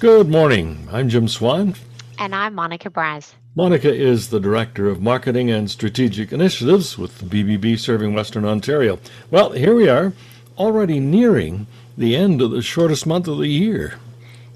Good morning. I'm Jim Swan. And I'm Monica Braz. Monica is the Director of Marketing and Strategic Initiatives with the BBB serving Western Ontario. Well, here we are, already nearing the end of the shortest month of the year.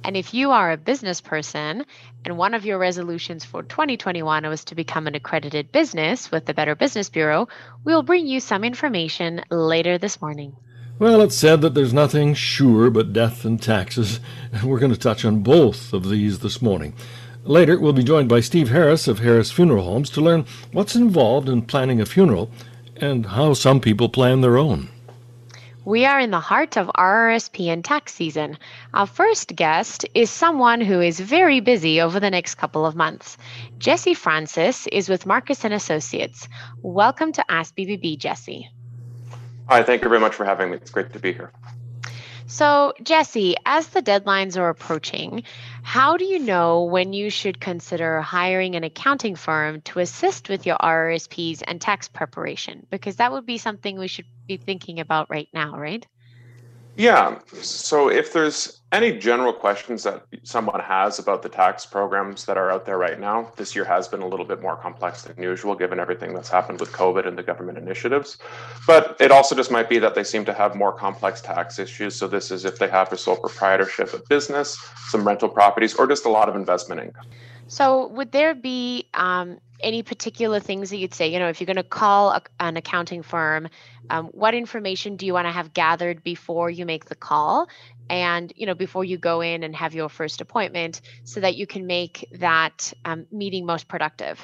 And if you are a business person and one of your resolutions for 2021 was to become an accredited business with the Better Business Bureau, we'll bring you some information later this morning. Well, it's said that there's nothing sure but death and taxes, and we're going to touch on both of these this morning. Later, we'll be joined by Steve Harris of Harris Funeral Homes to learn what's involved in planning a funeral and how some people plan their own. We are in the heart of RRSP and tax season. Our first guest is someone who is very busy over the next couple of months. Jesse Francis is with Marcus and Associates. Welcome to Ask BBB, Jesse. Hi, thank you very much for having me. It's great to be here. So, Jesse, as the deadlines are approaching, how do you know when you should consider hiring an accounting firm to assist with your RRSPs and tax preparation? Because that would be something we should be thinking about right now, right? Yeah. So if there's any general questions that someone has about the tax programs that are out there right now, this year has been a little bit more complex than usual given everything that's happened with COVID and the government initiatives. But it also just might be that they seem to have more complex tax issues. So this is if they have a sole proprietorship of business, some rental properties, or just a lot of investment income. So, would there be um, any particular things that you'd say? You know, if you're going to call a, an accounting firm, um, what information do you want to have gathered before you make the call? And, you know, before you go in and have your first appointment so that you can make that um, meeting most productive?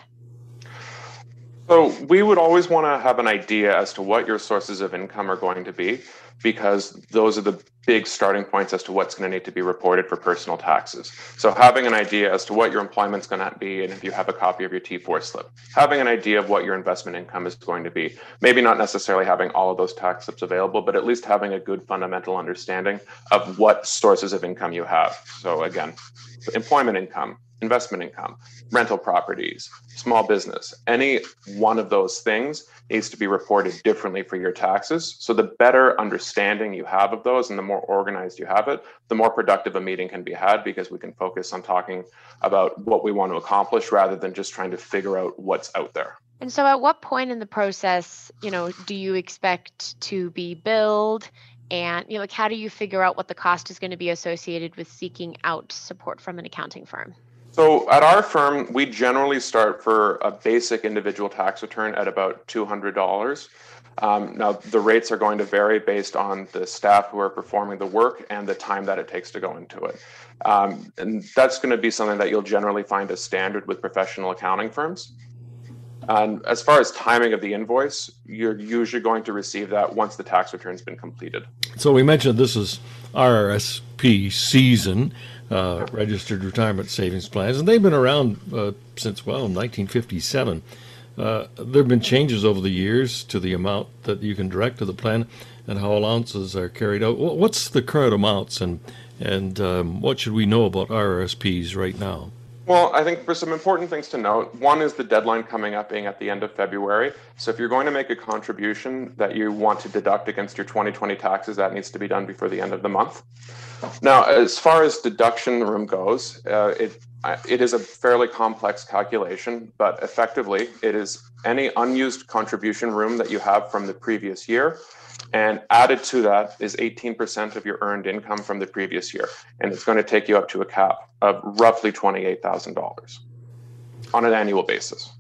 So, we would always want to have an idea as to what your sources of income are going to be because those are the big starting points as to what's going to need to be reported for personal taxes. So having an idea as to what your employment's going to be, and if you have a copy of your T4 slip, having an idea of what your investment income is going to be, maybe not necessarily having all of those tax slips available, but at least having a good fundamental understanding of what sources of income you have. So again, employment income, investment income, rental properties, small business, any one of those things needs to be reported differently for your taxes. So the better understanding you have of those and the more organized you have it, the more productive a meeting can be had because we can focus on talking about what we want to accomplish rather than just trying to figure out what's out there. And so at what point in the process, you know, do you expect to be billed and you know like how do you figure out what the cost is going to be associated with seeking out support from an accounting firm? So at our firm, we generally start for a basic individual tax return at about $200. Um, now, the rates are going to vary based on the staff who are performing the work and the time that it takes to go into it. Um, and that's going to be something that you'll generally find as standard with professional accounting firms. And as far as timing of the invoice, you're usually going to receive that once the tax return's been completed. So we mentioned this is RRSP season uh, registered retirement savings plans, and they've been around uh, since well 1957. Uh, there have been changes over the years to the amount that you can direct to the plan and how allowances are carried out. What's the current amounts, and and um, what should we know about RRSPs right now? Well, I think for some important things to note, one is the deadline coming up being at the end of February. So if you're going to make a contribution that you want to deduct against your 2020 taxes, that needs to be done before the end of the month. Now, as far as deduction room goes, uh, it it is a fairly complex calculation, but effectively, it is any unused contribution room that you have from the previous year and added to that is 18% of your earned income from the previous year. And it's going to take you up to a cap of roughly $28,000 on an annual basis.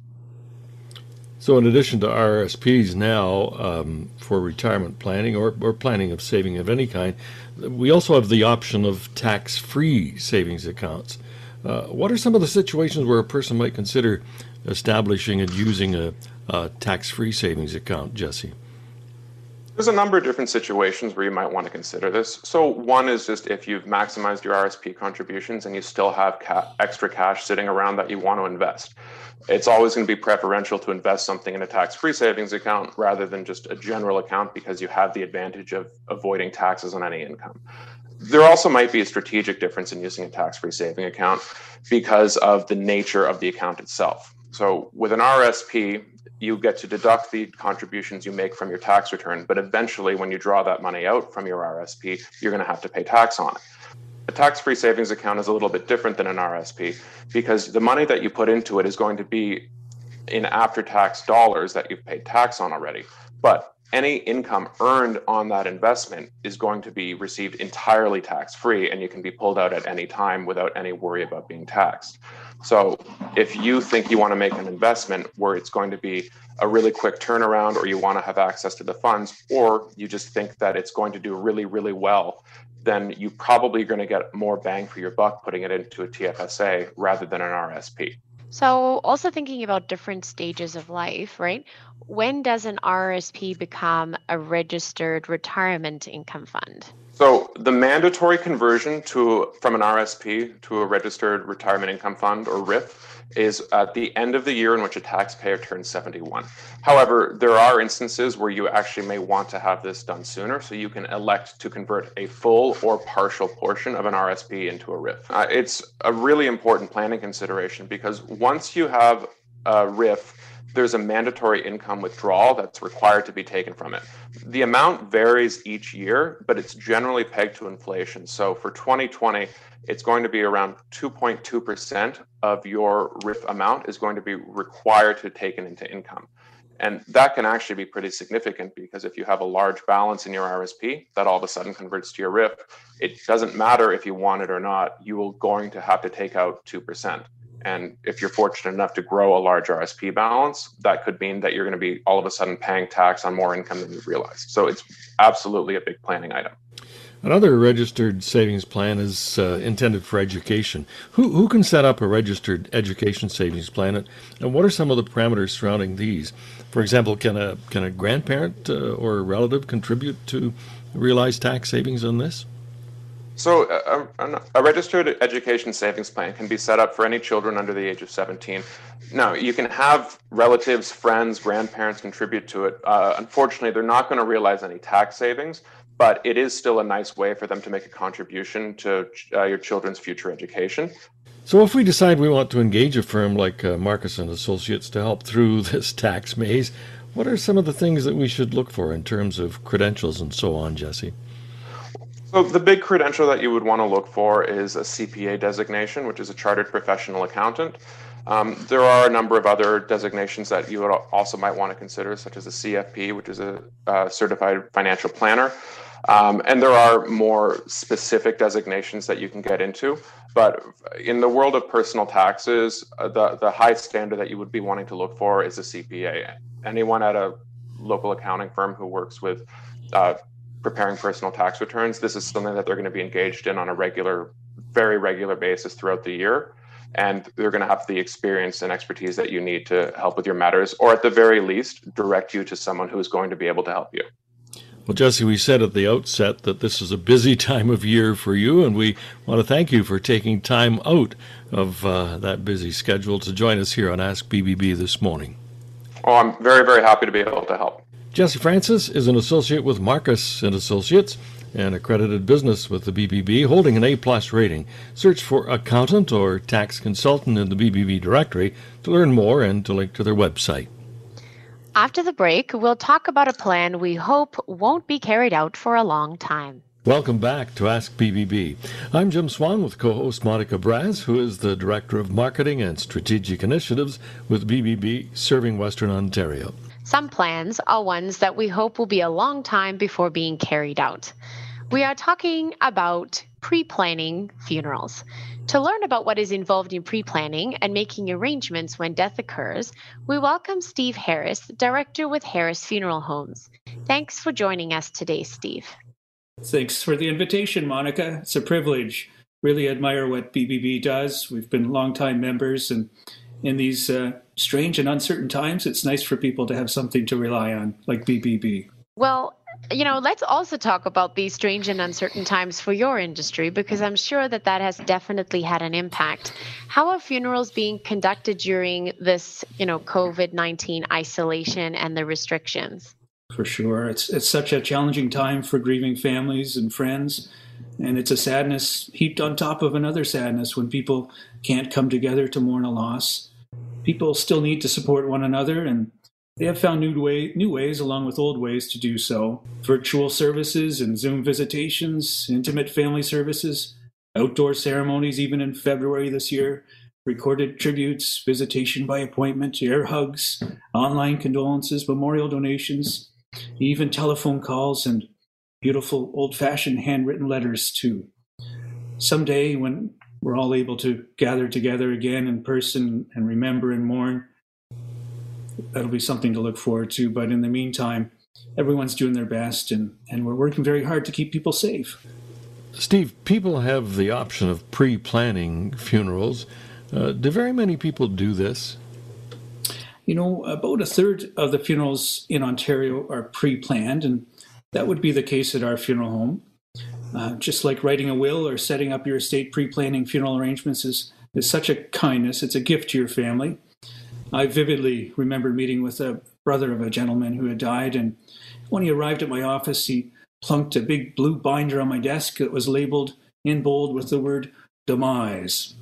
So, in addition to RSPs now um, for retirement planning or, or planning of saving of any kind, we also have the option of tax free savings accounts. Uh, what are some of the situations where a person might consider establishing and using a, a tax free savings account, Jesse? There's a number of different situations where you might want to consider this. So one is just if you've maximized your RSP contributions and you still have ca- extra cash sitting around that you want to invest. It's always going to be preferential to invest something in a tax-free savings account rather than just a general account because you have the advantage of avoiding taxes on any income. There also might be a strategic difference in using a tax-free saving account because of the nature of the account itself. So with an RSP, you get to deduct the contributions you make from your tax return, but eventually, when you draw that money out from your RSP, you're going to have to pay tax on it. A tax free savings account is a little bit different than an RSP because the money that you put into it is going to be in after tax dollars that you've paid tax on already. But any income earned on that investment is going to be received entirely tax free and you can be pulled out at any time without any worry about being taxed. So if you think you want to make an investment where it's going to be a really quick turnaround or you want to have access to the funds or you just think that it's going to do really really well then you probably are going to get more bang for your buck putting it into a TFSA rather than an RSP. So, also thinking about different stages of life, right? When does an RSP become a registered retirement income fund? So, the mandatory conversion to from an RSP to a registered retirement income fund or RIF is at the end of the year in which a taxpayer turns 71. However, there are instances where you actually may want to have this done sooner, so you can elect to convert a full or partial portion of an RSP into a RIF. Uh, it's a really important planning consideration because once you have a RIF, there's a mandatory income withdrawal that's required to be taken from it. The amount varies each year, but it's generally pegged to inflation. So for 2020, it's going to be around 2.2% of your RIF amount is going to be required to taken into income. And that can actually be pretty significant because if you have a large balance in your RSP that all of a sudden converts to your RIF, it doesn't matter if you want it or not, you are going to have to take out 2%. And if you're fortunate enough to grow a large RSP balance, that could mean that you're going to be all of a sudden paying tax on more income than you realize. So it's absolutely a big planning item. Another registered savings plan is uh, intended for education. Who, who can set up a registered education savings plan, and what are some of the parameters surrounding these? For example, can a can a grandparent uh, or a relative contribute to realize tax savings on this? So, uh, a, a, registered education savings plan can be set up for any children under the age of 17. Now, you can have relatives, friends, grandparents contribute to it. Uh, unfortunately, they're not going to realize any tax savings, but it is still a nice way for them to make a contribution to uh, your children's future education. So, if we decide we want to engage a firm like uh, Marcus and Associates to help through this tax maze, what are some of the things that we should look for in terms of credentials and so on, Jesse? So the big credential that you would want to look for is a CPA designation, which is a chartered professional accountant. Um, there are a number of other designations that you also might want to consider, such as a CFP, which is a uh, certified financial planner. Um, and there are more specific designations that you can get into. But in the world of personal taxes, uh, the, the high standard that you would be wanting to look for is a CPA. Anyone at a local accounting firm who works with uh, preparing personal tax returns, this is something that they're going to be engaged in on a regular, very regular basis throughout the year. And they're going to have the experience and expertise that you need to help with your matters, or at the very least, direct you to someone who is going to be able to help you. Well, Jesse, we said at the outset that this is a busy time of year for you, and we want to thank you for taking time out of uh, that busy schedule to join us here on Ask BBB this morning. Oh, I'm very, very happy to be able to help. Jesse Francis is an associate with Marcus and Associates, an accredited business with the BBB, holding an A-plus rating. Search for accountant or tax consultant in the BBB directory to learn more and to link to their website. After the break, we'll talk about a plan we hope won't be carried out for a long time. Welcome back to Ask BBB. I'm Jim Swan with co host Monica Braz, who is the Director of Marketing and Strategic Initiatives with BBB serving Western Ontario. Some plans are ones that we hope will be a long time before being carried out. We are talking about pre planning funerals. To learn about what is involved in pre planning and making arrangements when death occurs, we welcome Steve Harris, Director with Harris Funeral Homes. Thanks for joining us today, Steve. Thanks for the invitation, Monica. It's a privilege. Really admire what BBB does. We've been longtime members, and in these uh, strange and uncertain times, it's nice for people to have something to rely on, like BBB. Well, you know, let's also talk about these strange and uncertain times for your industry because I'm sure that that has definitely had an impact. How are funerals being conducted during this, you know, COVID 19 isolation and the restrictions? For sure. It's, it's such a challenging time for grieving families and friends. And it's a sadness heaped on top of another sadness when people can't come together to mourn a loss people still need to support one another and they have found new, way, new ways along with old ways to do so. Virtual services and Zoom visitations, intimate family services, outdoor ceremonies, even in February this year, recorded tributes, visitation by appointment, air hugs, online condolences, memorial donations, even telephone calls, and beautiful old fashioned handwritten letters, too. Someday, when we're all able to gather together again in person and remember and mourn, that'll be something to look forward to. But in the meantime, everyone's doing their best and, and we're working very hard to keep people safe. Steve, people have the option of pre planning funerals. Uh, do very many people do this? You know, about a third of the funerals in Ontario are pre planned, and that would be the case at our funeral home. Uh, just like writing a will or setting up your estate, pre planning funeral arrangements is, is such a kindness. It's a gift to your family. I vividly remember meeting with a brother of a gentleman who had died, and when he arrived at my office, he plunked a big blue binder on my desk that was labeled in bold with the word demise.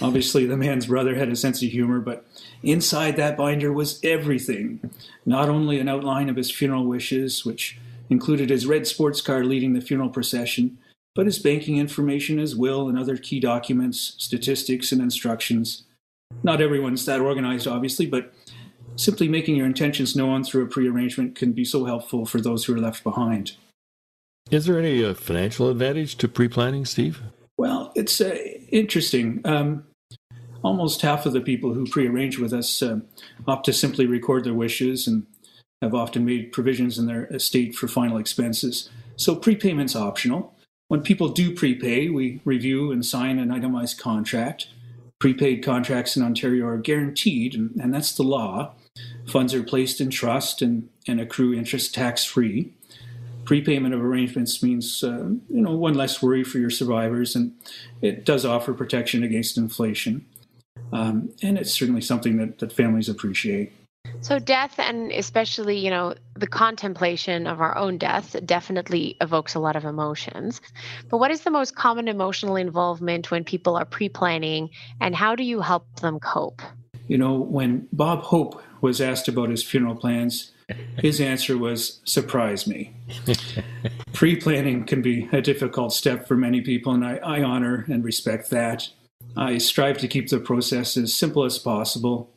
Obviously, the man's brother had a sense of humor, but inside that binder was everything. Not only an outline of his funeral wishes, which included his red sports car leading the funeral procession, but his banking information, his will, and other key documents, statistics, and instructions. Not everyone's that organized, obviously, but simply making your intentions known through a prearrangement can be so helpful for those who are left behind. Is there any uh, financial advantage to pre planning, Steve? Well, it's uh, interesting. Um, almost half of the people who pre-arrange with us uh, opt to simply record their wishes and have often made provisions in their estate for final expenses. So prepayment's optional. When people do prepay, we review and sign an itemized contract. Prepaid contracts in Ontario are guaranteed, and, and that's the law. Funds are placed in trust and, and accrue interest tax free. Prepayment of arrangements means uh, you know one less worry for your survivors, and it does offer protection against inflation. Um, and it's certainly something that, that families appreciate. So death and especially, you know, the contemplation of our own death definitely evokes a lot of emotions. But what is the most common emotional involvement when people are pre-planning and how do you help them cope? You know, when Bob Hope was asked about his funeral plans, his answer was surprise me. Pre planning can be a difficult step for many people, and I, I, honor and respect that. I strive to keep the process as simple as possible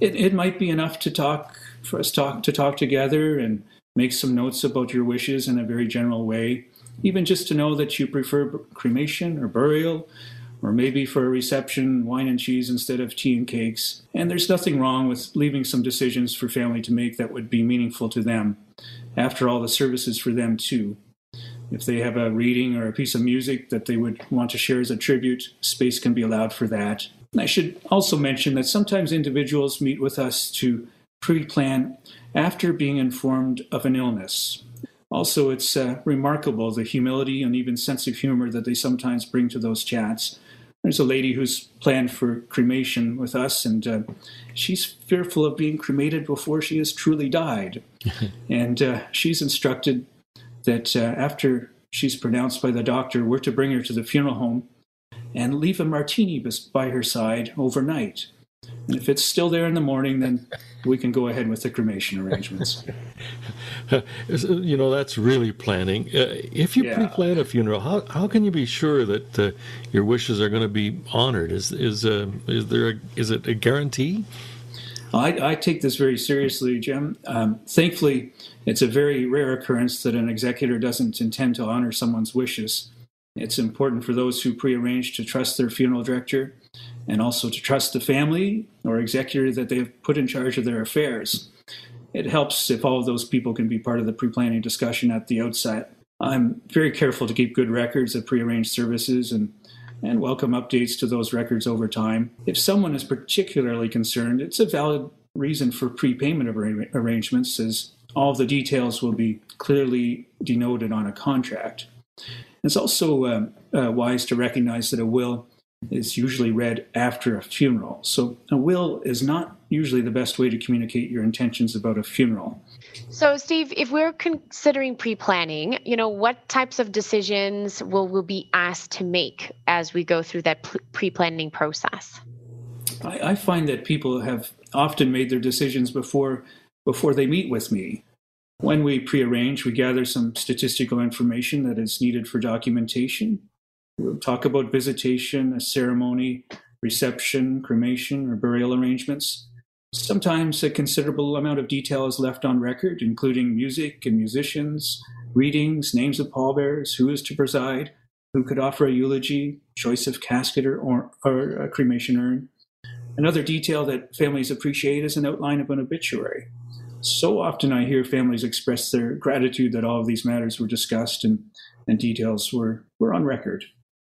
it, it might be enough to talk for us talk to talk together and make some notes about your wishes in a very general way. Even just to know that you prefer cremation or burial or maybe for a reception wine and cheese instead of tea and cakes. And there's nothing wrong with leaving some decisions for family to make that would be meaningful to them. After all the services for them too. If they have a reading or a piece of music that they would want to share as a tribute space can be allowed for that I should also mention that sometimes individuals meet with us to pre plan after being informed of an illness. Also, it's uh, remarkable the humility and even sense of humor that they sometimes bring to those chats. There's a lady who's planned for cremation with us, and uh, she's fearful of being cremated before she has truly died. and uh, she's instructed that uh, after she's pronounced by the doctor, we're to bring her to the funeral home and leave a martini by her side overnight. And if it's still there in the morning, then we can go ahead with the cremation arrangements. you know, that's really planning. Uh, if you yeah. pre-plan a funeral, how, how can you be sure that uh, your wishes are going to be honored? Is is uh, is there a, is it a guarantee? I, I take this very seriously, Jim. Um, thankfully, it's a very rare occurrence that an executor doesn't intend to honor someone's wishes. It's important for those who prearrange to trust their funeral director and also to trust the family or executor that they've put in charge of their affairs. It helps if all of those people can be part of the pre planning discussion at the outset. I'm very careful to keep good records of prearranged services and, and welcome updates to those records over time. If someone is particularly concerned, it's a valid reason for prepayment of arrangements, as all the details will be clearly denoted on a contract. It's also uh, uh, wise to recognize that a will is usually read after a funeral. So a will is not usually the best way to communicate your intentions about a funeral. So, Steve, if we're considering pre-planning, you know, what types of decisions will we be asked to make as we go through that pre-planning process? I, I find that people have often made their decisions before before they meet with me. When we prearrange, we gather some statistical information that is needed for documentation. We'll talk about visitation, a ceremony, reception, cremation, or burial arrangements. Sometimes a considerable amount of detail is left on record, including music and musicians, readings, names of pallbearers, who is to preside, who could offer a eulogy, choice of casket or, or, or a cremation urn. Another detail that families appreciate is an outline of an obituary. So often I hear families express their gratitude that all of these matters were discussed and, and details were, were on record.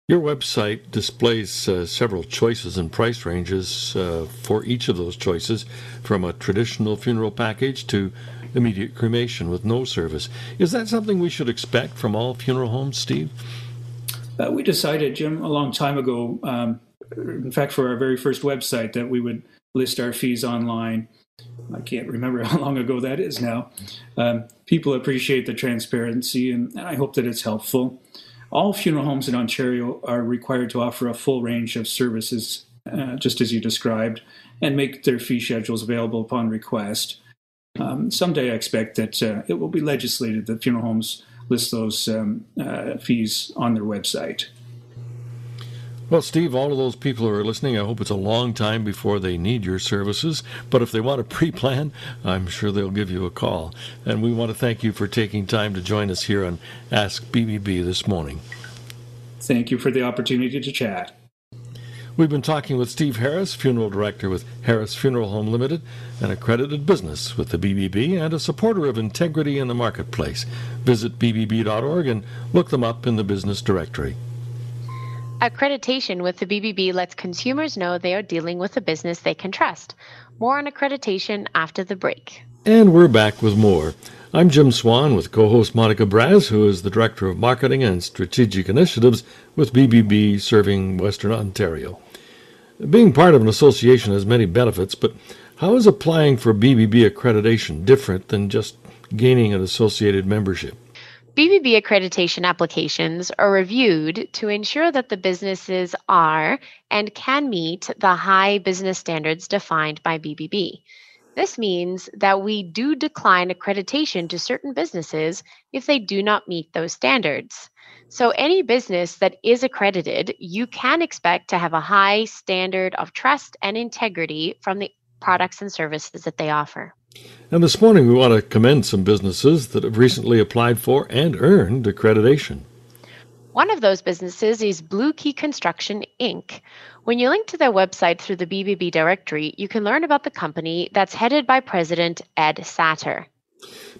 Your website displays uh, several choices and price ranges uh, for each of those choices, from a traditional funeral package to immediate cremation with no service. Is that something we should expect from all funeral homes, Steve? Uh, we decided, Jim, a long time ago, um, in fact, for our very first website, that we would list our fees online. I can't remember how long ago that is now. Um, people appreciate the transparency, and I hope that it's helpful. All funeral homes in Ontario are required to offer a full range of services, uh, just as you described, and make their fee schedules available upon request. Um, someday I expect that uh, it will be legislated that funeral homes list those um, uh, fees on their website. Well, Steve, all of those people who are listening, I hope it's a long time before they need your services. But if they want to pre plan, I'm sure they'll give you a call. And we want to thank you for taking time to join us here on Ask BBB this morning. Thank you for the opportunity to chat. We've been talking with Steve Harris, funeral director with Harris Funeral Home Limited, an accredited business with the BBB and a supporter of integrity in the marketplace. Visit bbb.org and look them up in the business directory. Accreditation with the BBB lets consumers know they are dealing with a business they can trust. More on accreditation after the break. And we're back with more. I'm Jim Swan with co host Monica Braz, who is the Director of Marketing and Strategic Initiatives with BBB serving Western Ontario. Being part of an association has many benefits, but how is applying for BBB accreditation different than just gaining an associated membership? BBB accreditation applications are reviewed to ensure that the businesses are and can meet the high business standards defined by BBB. This means that we do decline accreditation to certain businesses if they do not meet those standards. So, any business that is accredited, you can expect to have a high standard of trust and integrity from the products and services that they offer. And this morning, we want to commend some businesses that have recently applied for and earned accreditation. One of those businesses is Blue Key Construction, Inc. When you link to their website through the BBB directory, you can learn about the company that's headed by President Ed Satter.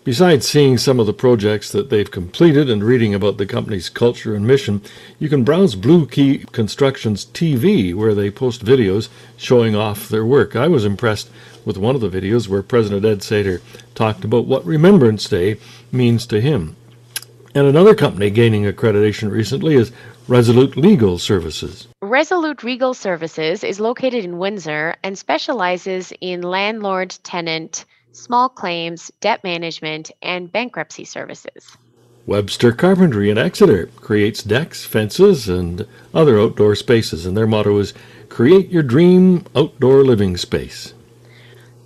Besides seeing some of the projects that they've completed and reading about the company's culture and mission, you can browse Blue Key Construction's TV, where they post videos showing off their work. I was impressed with one of the videos where President Ed Satter talked about what Remembrance Day means to him. And another company gaining accreditation recently is Resolute Legal Services. Resolute Legal Services is located in Windsor and specializes in landlord tenant, small claims, debt management, and bankruptcy services. Webster Carpentry in Exeter creates decks, fences, and other outdoor spaces, and their motto is Create Your Dream Outdoor Living Space.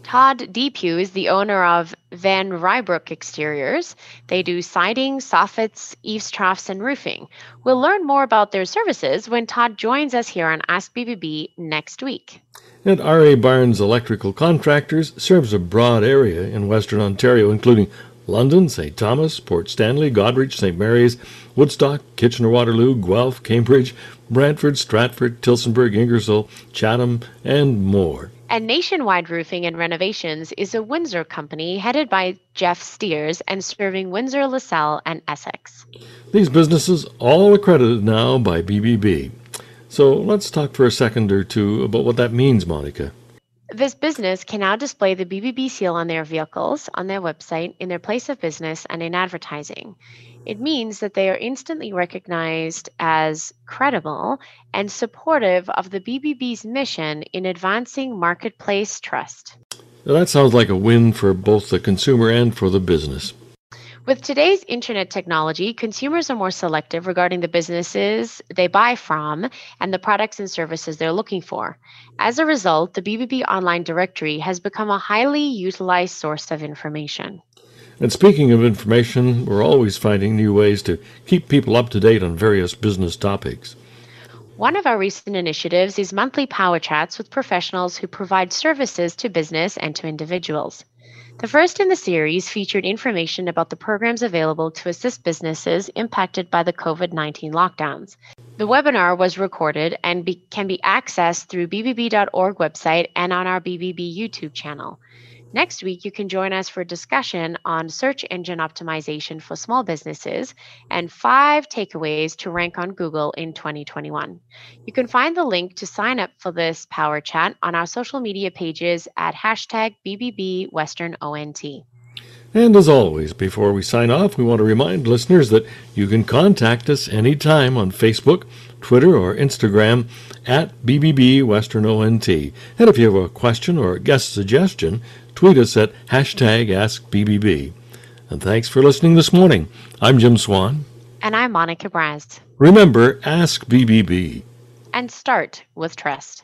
Todd Depew is the owner of Van Rybrook Exteriors. They do siding, soffits, eaves troughs, and roofing. We'll learn more about their services when Todd joins us here on Ask BBB next week. And R.A. Barnes Electrical Contractors serves a broad area in Western Ontario, including London, St. Thomas, Port Stanley, Goderich, St. Mary's, Woodstock, Kitchener Waterloo, Guelph, Cambridge, Brantford, Stratford, Tillsonburg, Ingersoll, Chatham, and more. And Nationwide Roofing and Renovations is a Windsor company headed by Jeff Steers and serving Windsor, LaSalle, and Essex. These businesses all accredited now by BBB. So let's talk for a second or two about what that means, Monica. This business can now display the BBB seal on their vehicles, on their website, in their place of business, and in advertising. It means that they are instantly recognized as credible and supportive of the BBB's mission in advancing marketplace trust. Now, that sounds like a win for both the consumer and for the business. With today's internet technology, consumers are more selective regarding the businesses they buy from and the products and services they're looking for. As a result, the BBB online directory has become a highly utilized source of information. And speaking of information, we're always finding new ways to keep people up to date on various business topics. One of our recent initiatives is monthly power chats with professionals who provide services to business and to individuals. The first in the series featured information about the programs available to assist businesses impacted by the COVID 19 lockdowns. The webinar was recorded and be, can be accessed through bbb.org website and on our BBB YouTube channel. Next week, you can join us for a discussion on search engine optimization for small businesses and five takeaways to rank on Google in 2021. You can find the link to sign up for this Power Chat on our social media pages at hashtag BBB Western ONT. And as always, before we sign off, we want to remind listeners that you can contact us anytime on Facebook, Twitter, or Instagram at BBB Western ONT. And if you have a question or a guest suggestion, tweet us at hashtag AskBBB. And thanks for listening this morning. I'm Jim Swan. And I'm Monica Braz. Remember, ask BBB. And start with trust.